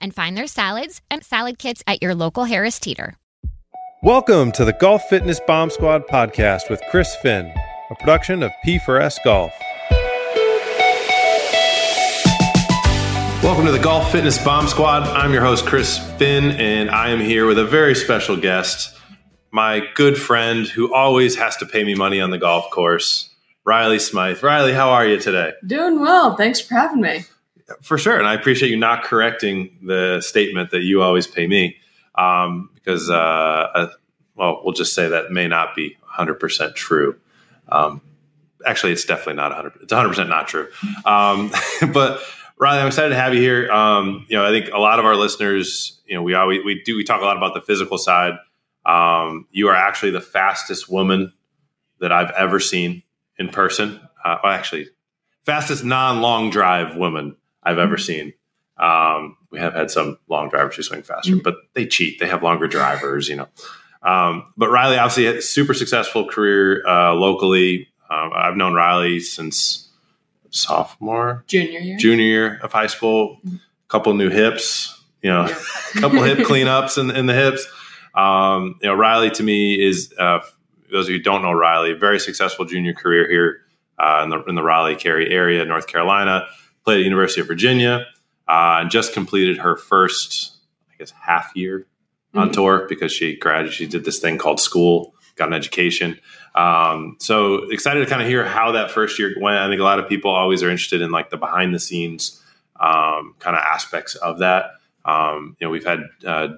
and find their salads and salad kits at your local Harris Teeter. Welcome to the Golf Fitness Bomb Squad podcast with Chris Finn, a production of P4S Golf. Welcome to the Golf Fitness Bomb Squad. I'm your host, Chris Finn, and I am here with a very special guest, my good friend who always has to pay me money on the golf course, Riley Smyth. Riley, how are you today? Doing well. Thanks for having me. For sure. And I appreciate you not correcting the statement that you always pay me um, because, uh, uh, well, we'll just say that may not be 100% true. Um, actually, it's definitely not 100. It's 100% not true. Um, but Riley, I'm excited to have you here. Um, you know, I think a lot of our listeners, you know, we always we do we talk a lot about the physical side. Um, you are actually the fastest woman that I've ever seen in person. Uh, well, actually, fastest non-long drive woman I've ever seen. Um, we have had some long drivers who swing faster, mm-hmm. but they cheat. They have longer drivers, you know. Um, but Riley obviously had a super successful career uh, locally. Um, I've known Riley since sophomore, junior year, junior year of high school. A couple new hips, you know, a couple hip cleanups in, in the hips. Um, you know, Riley to me is uh, those of you who don't know Riley, very successful junior career here uh, in the in the Raleigh Cary area, North Carolina. Played at the University of Virginia uh, and just completed her first, I guess, half year on mm-hmm. tour because she graduated. She did this thing called school, got an education. Um, so excited to kind of hear how that first year went. I think a lot of people always are interested in like the behind the scenes um, kind of aspects of that. Um, you know, we've had uh,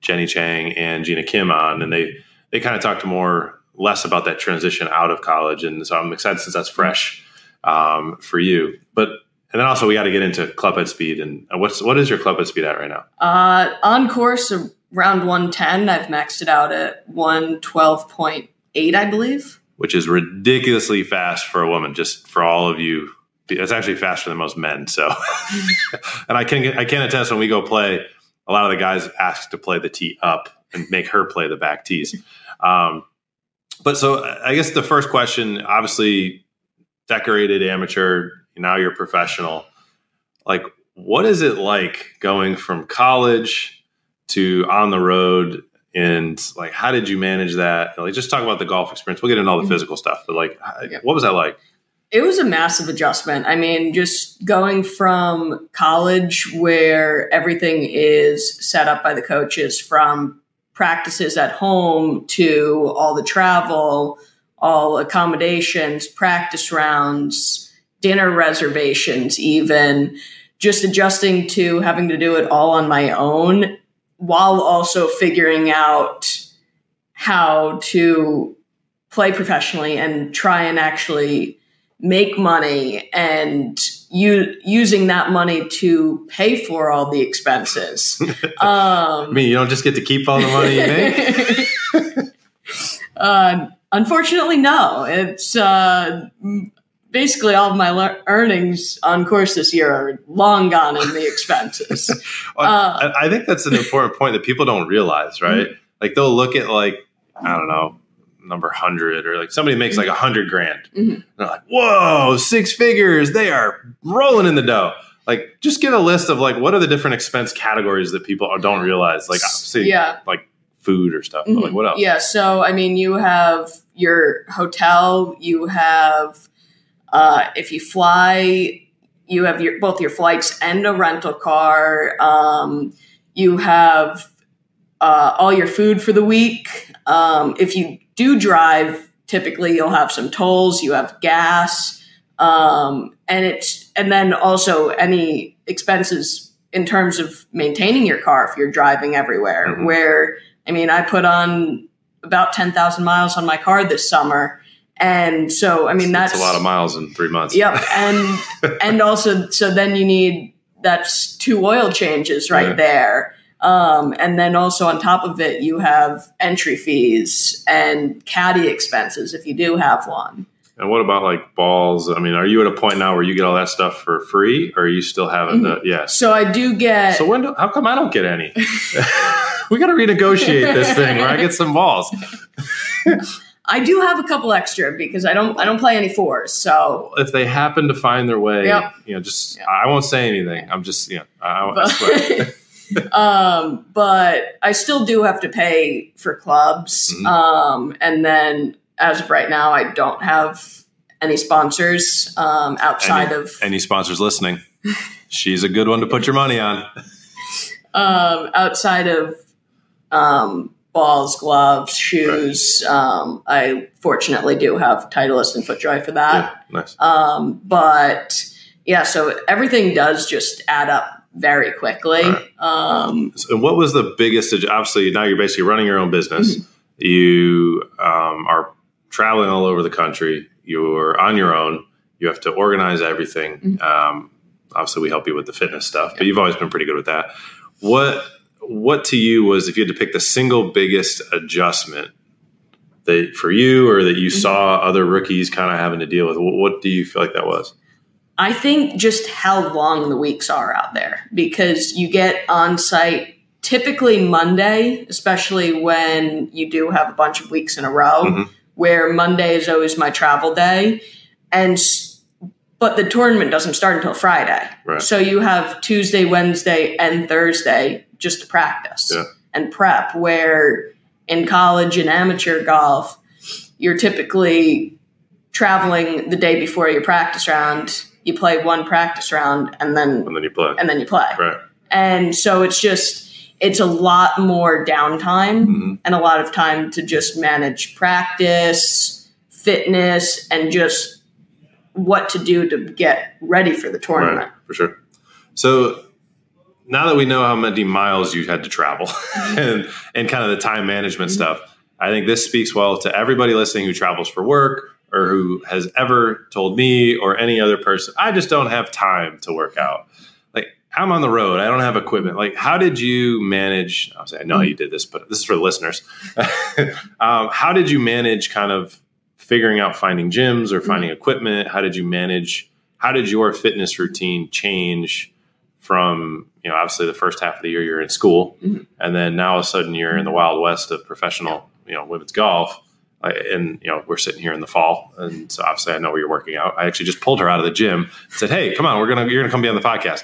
Jenny Chang and Gina Kim on, and they they kind of talked more less about that transition out of college, and so I'm excited since that's fresh um, for you. But and then also we got to get into club head speed and uh, what's what is your club head speed at right now? Uh, on course around 110. I've maxed it out at 112.8, I believe. Which is ridiculously fast for a woman. Just for all of you, it's actually faster than most men. So, and I can I can attest when we go play, a lot of the guys ask to play the tee up and make her play the back tees. Um, but so I guess the first question, obviously, decorated amateur now you're professional. Like, what is it like going from college to on the road? And like, how did you manage that? Like, just talk about the golf experience. We'll get into all the mm-hmm. physical stuff, but like, what was that like? It was a massive adjustment. I mean, just going from college where everything is set up by the coaches from practices at home to all the travel, all accommodations, practice rounds, dinner reservations, even just adjusting to having to do it all on my own while also figuring out how to play professionally and try and actually make money and you using that money to pay for all the expenses. Um, I mean, you don't just get to keep all the money you make. uh, unfortunately, no. It's uh, basically all of my le- earnings on course this year are long gone in the expenses. uh, I think that's an important point that people don't realize, right? Mm-hmm. Like they'll look at like I don't know number hundred or like somebody makes like a hundred grand. Mm-hmm. They're like, whoa, six figures! They are rolling in the dough. Like, just get a list of like what are the different expense categories that people don't realize. Like, obviously, yeah, like food or stuff. Mm-hmm. But like, what else? Yeah. So, I mean, you have your hotel, you have uh, if you fly, you have your, both your flights and a rental car. Um, you have uh, all your food for the week. Um, if you do drive, typically you'll have some tolls, you have gas, um, and it's and then also any expenses in terms of maintaining your car if you're driving everywhere. Mhm. Where I mean, I put on about ten thousand miles on my car this summer, and so I mean that's that's a lot of miles in three months. Yep, and and also so then you need that's two oil changes right Yeah. there. Um, and then also on top of it, you have entry fees and caddy expenses if you do have one. And what about like balls? I mean, are you at a point now where you get all that stuff for free, or are you still having the yes? So I do get So when do, how come I don't get any? we got to renegotiate this thing where I get some balls. I do have a couple extra because I don't I don't play any fours. So If they happen to find their way, Yep. you know, just Yep. I won't say anything. I'm just you know, I, I swear. but, um, but I still do have to pay for clubs. Mhm. Um, and then as of right now, I don't have any sponsors um, outside any, of any sponsors listening. She's a good one to put your money on. um, outside of um, balls, gloves, shoes. Um, I fortunately do have Titleist and FootJoy for that. yeah, nice. Um, but yeah, so everything does just add up very quickly. Right. Um, So what was the biggest? Obviously, now you're basically running your own business. Mm-hmm. You um, are traveling all over the country. You're on your own. You have to organize everything. Mm-hmm. Um, obviously, we help you with the fitness stuff, but you've always been pretty good with that. What What to you was if you had to pick the single biggest adjustment that for you, or that you Mm-hmm. saw other rookies kind of having to deal with? What, what do you feel like that was? I think just how long the weeks are out there because you get on site typically Monday, especially when you do have a bunch of weeks in a row, Mhm. where Monday is always my travel day. And but the tournament doesn't start until Friday. Right. So you have Tuesday, Wednesday, and Thursday just to practice Yeah. and prep. Where in college and amateur golf, you're typically traveling the day before your practice round. You play one practice round and then And then you play. and then you play. Right. And so it's just it's a lot more downtime Mhm. and a lot of time to just manage practice, fitness, and just what to do to get ready for the tournament. Right, for sure. So now that we know how many miles you had to travel and, and kind of the time management stuff, I think this speaks well to everybody listening who travels for work or who has ever told me or any other person, I just don't have time to work out. Like I'm on the road, I don't have equipment. Like, how did you manage? I'll say, I know you did this, but this is for the listeners. um, how did you manage kind of figuring out finding gyms or finding equipment? How did you manage? How did your fitness routine change from you know obviously the first half of the year you're in school, Mhm. and then now all of a sudden you're in the wild west of professional you know women's golf. I- And you know we're sitting here in the fall, and so obviously I know where you're working out. I actually just pulled her out of the gym, and said, "Hey, come on, we're gonna you're gonna come be on the podcast."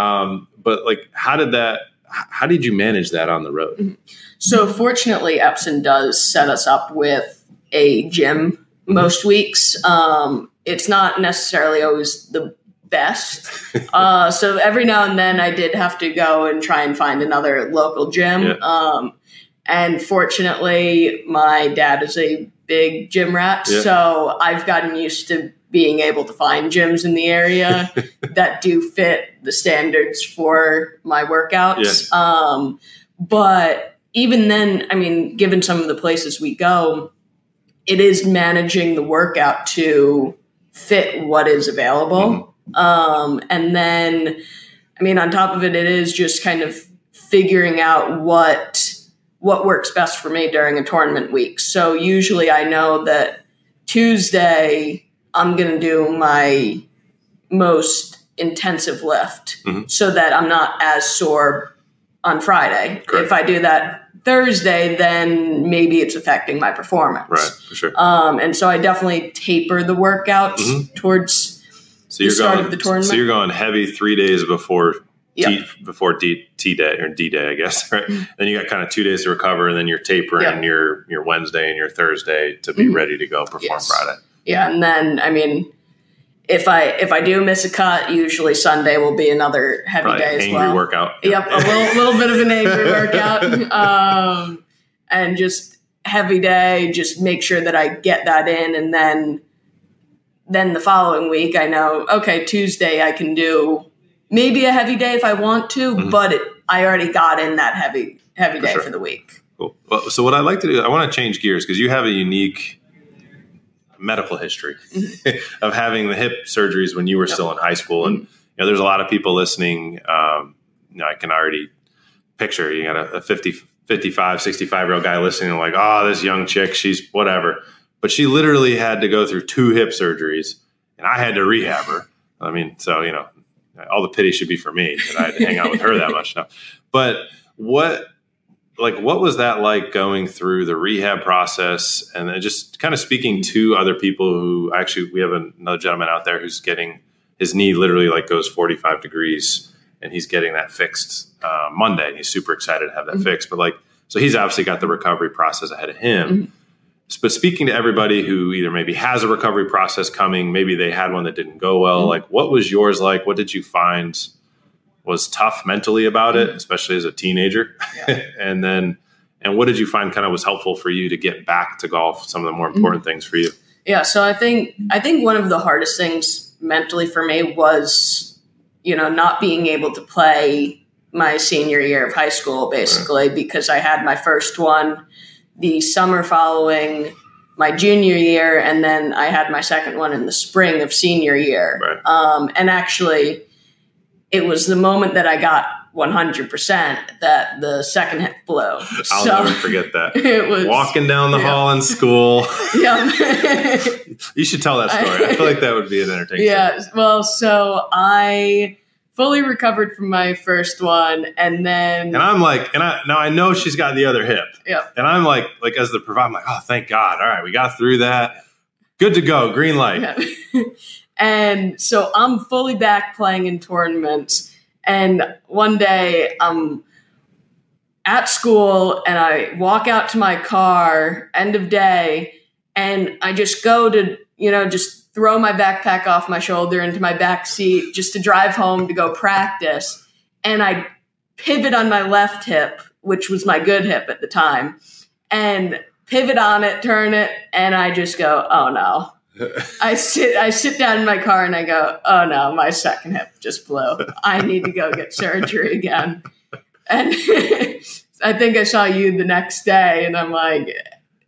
Um, but like, how did that? How did you manage that on the road? So fortunately, Epson does set us up with a gym most weeks. Um, it's not necessarily always the best. uh, so every now and then, I did have to go and try and find another local gym. Yeah. Um, and fortunately, my dad is a big gym rat, Yeah. so I've gotten used to being able to find gyms in the area that do fit the standards for my workouts. Um, but even then, I mean, given some of the places we go, it is managing the workout to fit what is available. Um, and then, I mean, on top of it, it is just kind of figuring out what what works best for me during a tournament week. So usually, I know that Tuesday I'm going to do my most intensive lift Mhm. so that I'm not as sore on Friday. Correct. If I do that Thursday, then maybe it's affecting my performance. Right, for sure. Um, and so I definitely taper the workouts Mhm. towards So you're going. the tournament? So you're going heavy three days before Yep. T, before D, T day or D day, I guess. Right. Then you got kind of two days to recover, and then you're tapering Yep. your your Wednesday and your Thursday to be Mhm. ready to go perform Yes. Friday. yeah, and then I mean, if I if I do miss a cut, usually Sunday will be another heavy Probably day as angry well. workout. Yep, a little, little bit of an angry workout, um, and just heavy day. Just make sure that I get that in, and then then the following week, I know okay Tuesday I can do maybe a heavy day if I want to, Mhm. but it, I already got in that heavy heavy For day sure. for the week. Cool. Well, so what I like to do, I want to change gears because you have a unique medical history of having the hip surgeries when you were still in high school, and you know, there's a lot of people listening. Um, you know, I can already picture you got a, a 50, 55, 65 year old guy listening, like, oh, this young chick, she's whatever, but she literally had to go through two hip surgeries, and I had to rehab her. I mean, so you know, all the pity should be for me that I had to hang out with her that much now. But what like what was that like going through the rehab process and then just kind of speaking to other people who actually we have another gentleman out there who's getting his knee literally like goes 45 degrees and he's getting that fixed uh, monday and he's super excited to have that Mhm. fixed but like so he's obviously got the recovery process ahead of him Mhm. But speaking to everybody who either maybe has a recovery process coming maybe they had one that didn't go well Mhm. like what was yours like? What did you find was tough mentally about it especially as a teenager? And then and what did you find kind of was helpful for you to get back to golf some of the more important things for you? Yeah, so I think I think one of the hardest things mentally for me was, you know, not being able to play my senior year of high school basically because I had my first one the summer following my junior year and then I had my second one in the spring of senior year. Right. Um, and actually it was the moment that I got 100% that the second hit blew. i'll so never forget that it was walking down the yeah. hall in school Yeah. you should tell that story i feel like that would be an entertaining Yeah. Well, so I fully recovered from my first one, and then and i'm like and i now i know she's got the other hip. Yeah, and i'm like like as the provider i'm like oh thank god. All right we got through that. Good to go. Green light. Yeah. and so I'm fully back playing in tournaments. And one day I'm at school, and I walk out to my car, end of day, and I just go to you know just throw my backpack off my shoulder into my back seat just to drive home to go practice. And i pivot on my left hip which was my good hip at the time and pivot on it turn it and i just go oh no. I sit i sit down in my car and i go oh no my second hip just blew. I need to go get surgery again. And i think i saw you the next day and i'm like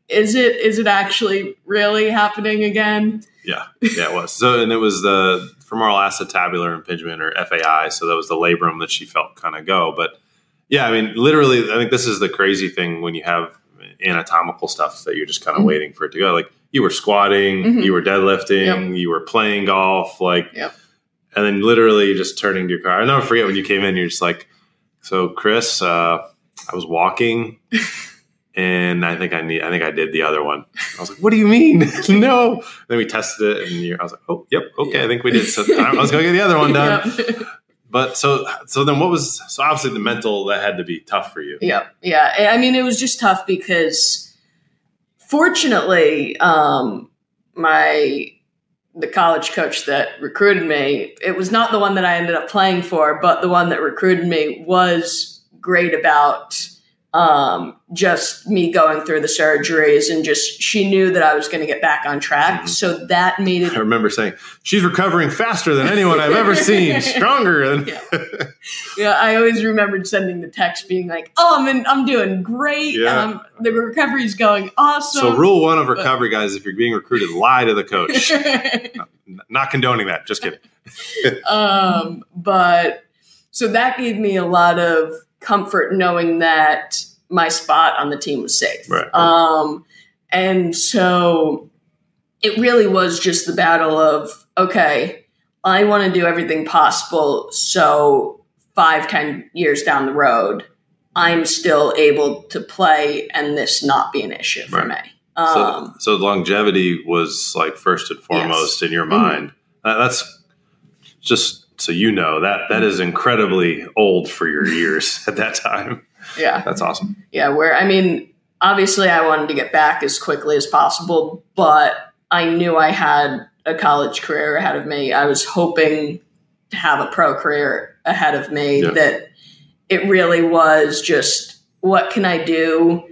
is it is it actually really happening again Yeah, yeah, it was. So, and it was the femoral acetabular impingement or FAI. So that was the labrum that she felt kind of go. But yeah, I mean, literally, I think this is the crazy thing when you have anatomical stuff that you're just kind of Mhm. waiting for it to go. Like you were squatting, Mhm. you were deadlifting, you were playing golf, like, Yep. and then literally just turning to your car. I never forget when you came in. You're just like, so Chris, uh, I was walking. And I think I need. I think I did the other one. I was like, "What do you mean? no." Then we tested it, and I was like, "Oh, yep, okay, I think we did." So I was going to get the other one done. Yep. But so, so then what was? So obviously, the mental that had to be tough for you. Yeah, yeah. I mean, it was just tough because, fortunately, um, my the college coach that recruited me, it was not the one that I ended up playing for, but the one that recruited me was great about um, just me going through the surgeries and just she knew that I was going to get back on track. Mhm. So that made it I remember saying she's recovering faster than anyone I've ever seen, stronger than. Yeah, I always remembered sending the text being like, "Oh, I'm in, I'm doing great. Yeah. Um, the recovery's going awesome." So, rule one of recovery, guys: if you're being recruited, lie to the coach. N- Not condoning that. Just kidding. um, but so that gave me a lot of comfort knowing that my spot on the team was safe. Right. Um, and so it really was just the battle of okay, I want to do everything possible so five, ten years down the road, I'm still able to play and this not be an issue for Right. me. Um, so, so longevity was like first and foremost in your mind. Uh, that's just so you know that that mm-hmm. is incredibly old for your years at that time. yeah. That's awesome. Yeah, where I mean, obviously I wanted to get back as quickly as possible, but I knew I had a college career ahead of me. I was hoping to have a pro career ahead of me. Yeah. That it really was just what can I do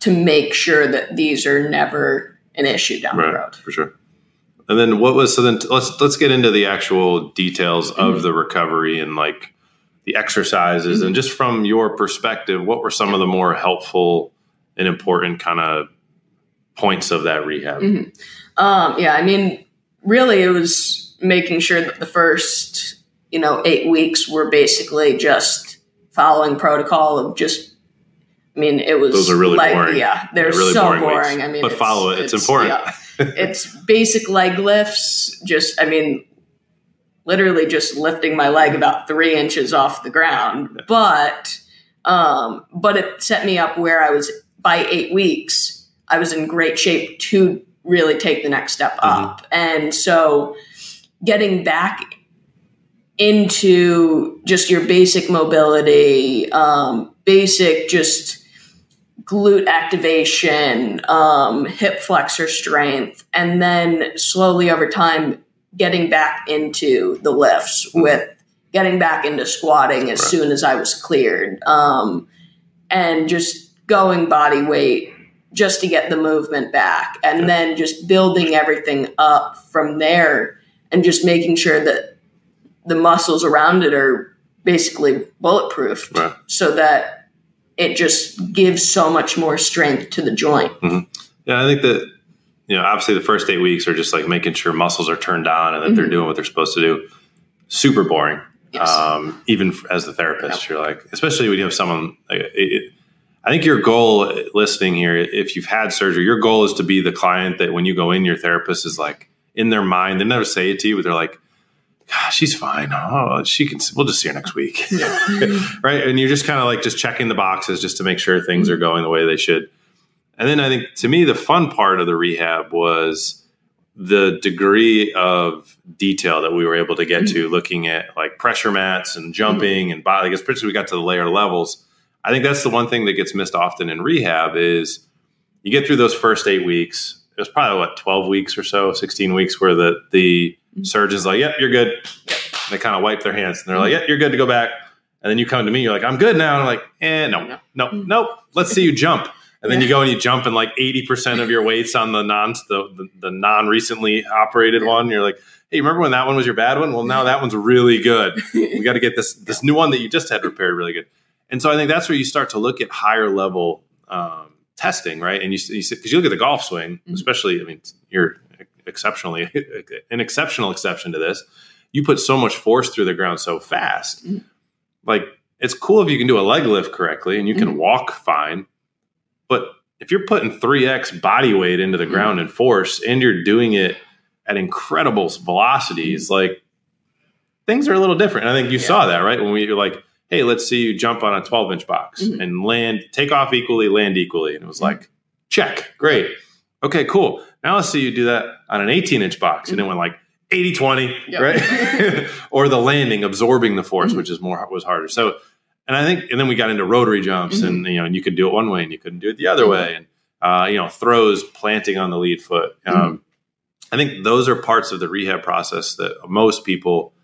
to make sure that these are never an issue down the road. for sure. And then what was so then let's let's get into the actual details of Mhm. the recovery and like the exercises Mm-hmm. and just from your perspective, what were some of the more helpful and important kind of points of that rehab? Mhm. Um, yeah, I mean, really, it was making sure that the first, you know, eight weeks were basically just following protocol of just. I mean, it was Those are really like, boring. Yeah, they're Yeah, really so boring boring. I mean, But follow it. It's important. yeah. It's basic leg lifts. Just, I mean, literally just lifting my leg about three inches off the ground. But, um, but it set me up where I was by eight weeks. I was in great shape to really take the next step Mm-hmm. up. And so, getting back into just your basic mobility, um, basic just glute activation, um, hip flexor strength, and then slowly over time getting back into the lifts with getting back into squatting as Right. soon as I was cleared, um, and just going body weight just to get the movement back, and Yeah. then just building everything up from there, and just making sure that the muscles around it are basically bulletproof, Right. so that it just gives so much more strength to the joint. Yeah, I think that you know, obviously the first eight weeks are just like making sure muscles are turned on and that they're Mhm. doing what they're supposed to do. Super boring. Yes. Um, even as the therapist, you're like, especially when you have someone. Like, it, I think your goal, listening here, if you've had surgery, your goal is to be the client that when you go in, your therapist is like in their mind. They never say it to you, but they're like, "Gosh, she's fine. Oh, she can. We'll just see her next week." right? And you're just kind of like just checking the boxes just to make sure things are mm-hmm. going the way they should. And then I think to me, the fun part of the rehab was the degree of detail that we were able to get mm-hmm. to looking at like pressure mats and mm-hmm. jumping and body, like especially we got to the layer levels. I think that's the one thing that gets missed often in rehab is you get through those first eight weeks. It was probably what, 12 weeks or so, 16 weeks where the, the surgeon's like, yep, you're good. They kind of wipe their hands and they're like, yep, you're good to go back. And then you come to me, you're like, I'm good now. And I'm like, eh, no, no, no, nope. Let's see you jump. And then you go and you jump and like 80% of your weights on the non the, the, the non recently operated one. You're like, hey, remember when that one was your bad one? Well, now that one's really good. We got to get this this new one that you just had repaired really good. And so I think that's where you start to look at higher level um, testing, right? And you because you, you look at the golf swing, especially. I mean, you're exceptionally an exceptional exception to this. You put so much force through the ground so fast. Mhm. Like it's cool if you can do a leg lift correctly and you can Mhm. walk fine, but if you're putting three x body weight into the Mhm. ground and force, and you're doing it at incredible velocities, like things are a little different. And I think you Yeah. saw that right when we were like, "Hey, let's see you jump on a 12 inch box Mhm. and land, take off equally, land equally," and it was like, "Check, great, okay, cool." Now let's see you do that on an 18 inch box, and it went like 80 20, Yep. right? or the landing absorbing the force, Mhm. which is more was harder. So, and I think, and then we got into rotary jumps, and you know, and you could do it one way and you couldn't do it the other way, and uh, you know, throws planting on the lead foot. Um, I think those are parts of the rehab process that most people.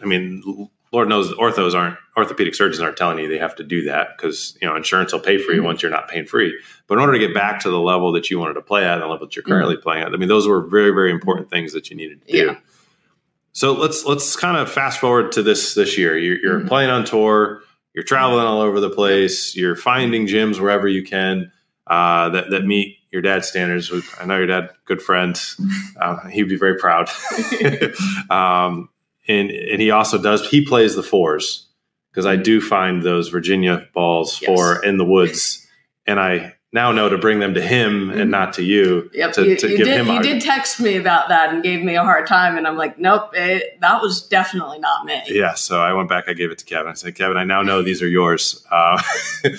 I mean, Lord knows orthos aren't orthopedic surgeons aren't telling you they have to do that because you know insurance will pay for you Mhm. once you're not pain free. But in order to get back to the level that you wanted to play at, and the level that you're Mm-hmm. currently playing at, I mean, those were very very important things that you needed to do. Yeah. So let's let's kind of fast forward to this this year. You're, you're Mhm. playing on tour. You're traveling all over the place. You're finding gyms wherever you can uh, that that meet your dad's standards. I know your dad, good friend. Uh, he'd be very proud. um, and and he also does. He plays the fours because I do find those Virginia balls Yes. for in the woods, and I now know to bring them to him Mhm. and not to you. Yep, to, you, to you give did. him a You hard did text me about that and gave me a hard time, and I'm like, nope, it, that was definitely not me. Yeah, so I went back. I gave it to Kevin. I said, Kevin, I now know these are yours. Uh,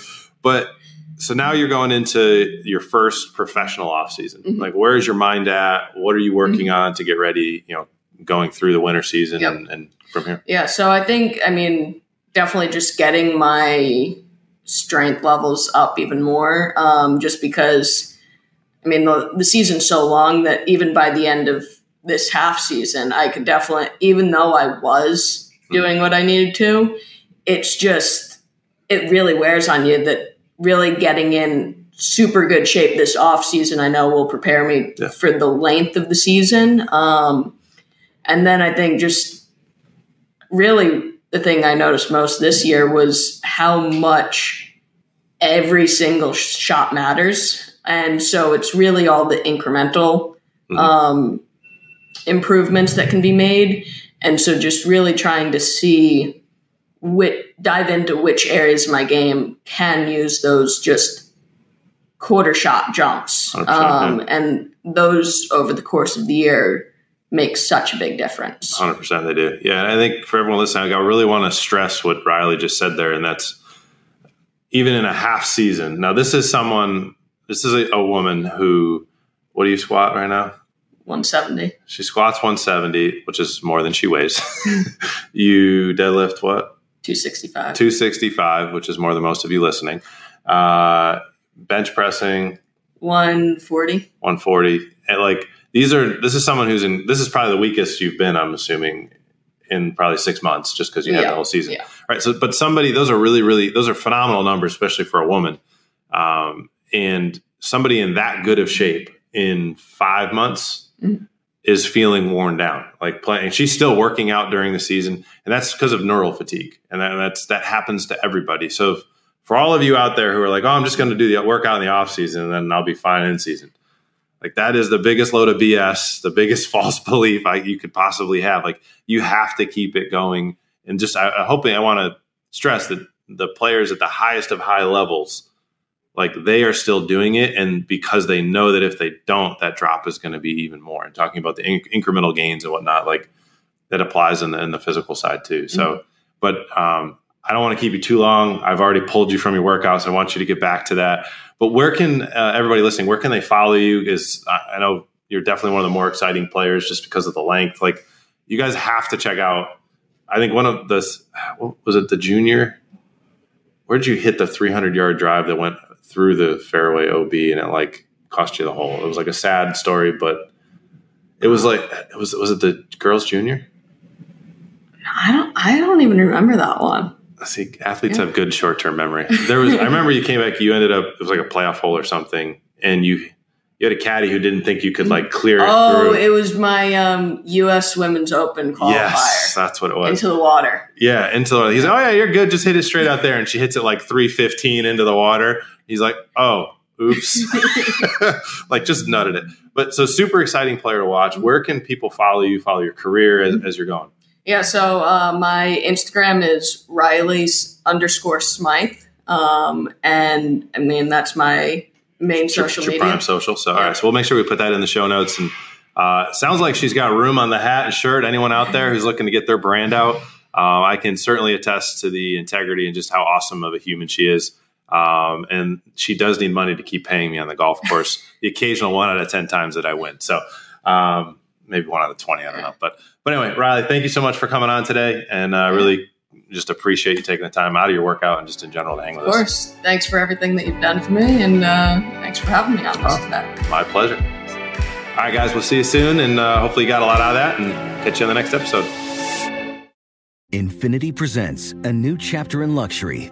but so now you're going into your first professional off season. Mhm. Like, where is your mind at? What are you working on to get ready? You know, going through the winter season Yep. and, and from here. Yeah, so I think, I mean, definitely just getting my strength levels up even more, um, just because, I mean, the, the season's so long that even by the end of this half season, I could definitely, even though I was doing what I needed to, it's just, it really wears on you that really getting in super good shape this off season, I know will prepare me Yeah. for the length of the season. Um, and then I think just really the thing I noticed most this year was how much every single shot matters. And so it's really all the incremental Mhm. um, improvements that can be made. And so just really trying to see which, dive into which areas of my game can use those just quarter shot jumps. Um, and those over the course of the year make such a big difference. Hundred percent, they do. Yeah, and I think for everyone listening, I really want to stress what Riley just said there, and that's even in a half season. Now, this is someone. This is a, a woman who. What do you squat right now? 170. She squats 170, which is more than she weighs. you deadlift what? 265. 265, which is more than most of you listening. Uh, bench pressing 140. 140. And like these are this is someone who's in this is probably the weakest you've been, I'm assuming, in probably six months, just because you had Yeah, the whole season. yeah. Right. So but somebody, those are really, really those are phenomenal numbers, especially for a woman. Um, and somebody in that good of shape in five months Mhm. is feeling worn down. Like playing she's still working out during the season, and that's because of neural fatigue. And that, that's that happens to everybody. So if, for all of you out there who are like, oh, I'm just going to do the workout in the off season and then I'll be fine in season. Like that is the biggest load of BS, the biggest false belief I, you could possibly have. Like you have to keep it going, and just I, I hoping I want to stress that the players at the highest of high levels, like they are still doing it, and because they know that if they don't, that drop is going to be even more. And talking about the inc- incremental gains and whatnot, like that applies in the in the physical side too. So, but um, I don't want to keep you too long. I've already pulled you from your workouts. I want you to get back to that. But where can uh, everybody listening? Where can they follow you? Is I know you're definitely one of the more exciting players just because of the length. Like you guys have to check out. I think one of what was it the junior? Where did you hit the 300 yard drive that went through the fairway OB and it like cost you the hole? It was like a sad story, but it was like it was was it the girls junior? I don't I don't even remember that one. See, athletes Yeah. have good short term memory. There was, I remember you came back. You ended up. It was like a playoff hole or something, and you you had a caddy who didn't think you could like clear it Oh, through. it was my um, U.S. Women's Open qualifier yes, that's what it was. into the water. yeah, into the. Water. He's like, oh yeah, you're good. Just hit it straight out there, and she hits it like three fifteen into the water. He's like, oh, oops, like just nutted it. But so super exciting player to watch. Where can people follow you? Follow your career as, as you're going. Yeah, so uh, my Instagram is Riley's underscore Smyth. Um, and I mean, that's my main It's social your media. prime social. So all Yeah. right, so we'll make sure we put that in the show notes. And uh, sounds like she's got room on the hat and shirt. Anyone out there who's looking to get their brand out, uh, I can certainly attest to the integrity and just how awesome of a human she is. Um, and she does need money to keep paying me on the golf course. the occasional one out of ten times that I win. So um, maybe one out of twenty. I don't know. But but anyway, Riley, thank you so much for coming on today, and uh, really just appreciate you taking the time out of your workout and just in general to hang with Of us. course. Thanks for everything that you've done for me, and uh, thanks for having me on this Oh. today. My pleasure. All right, guys, we'll see you soon, and uh, hopefully you got a lot out of that, and catch you on the next episode. Infinity presents a new chapter in luxury,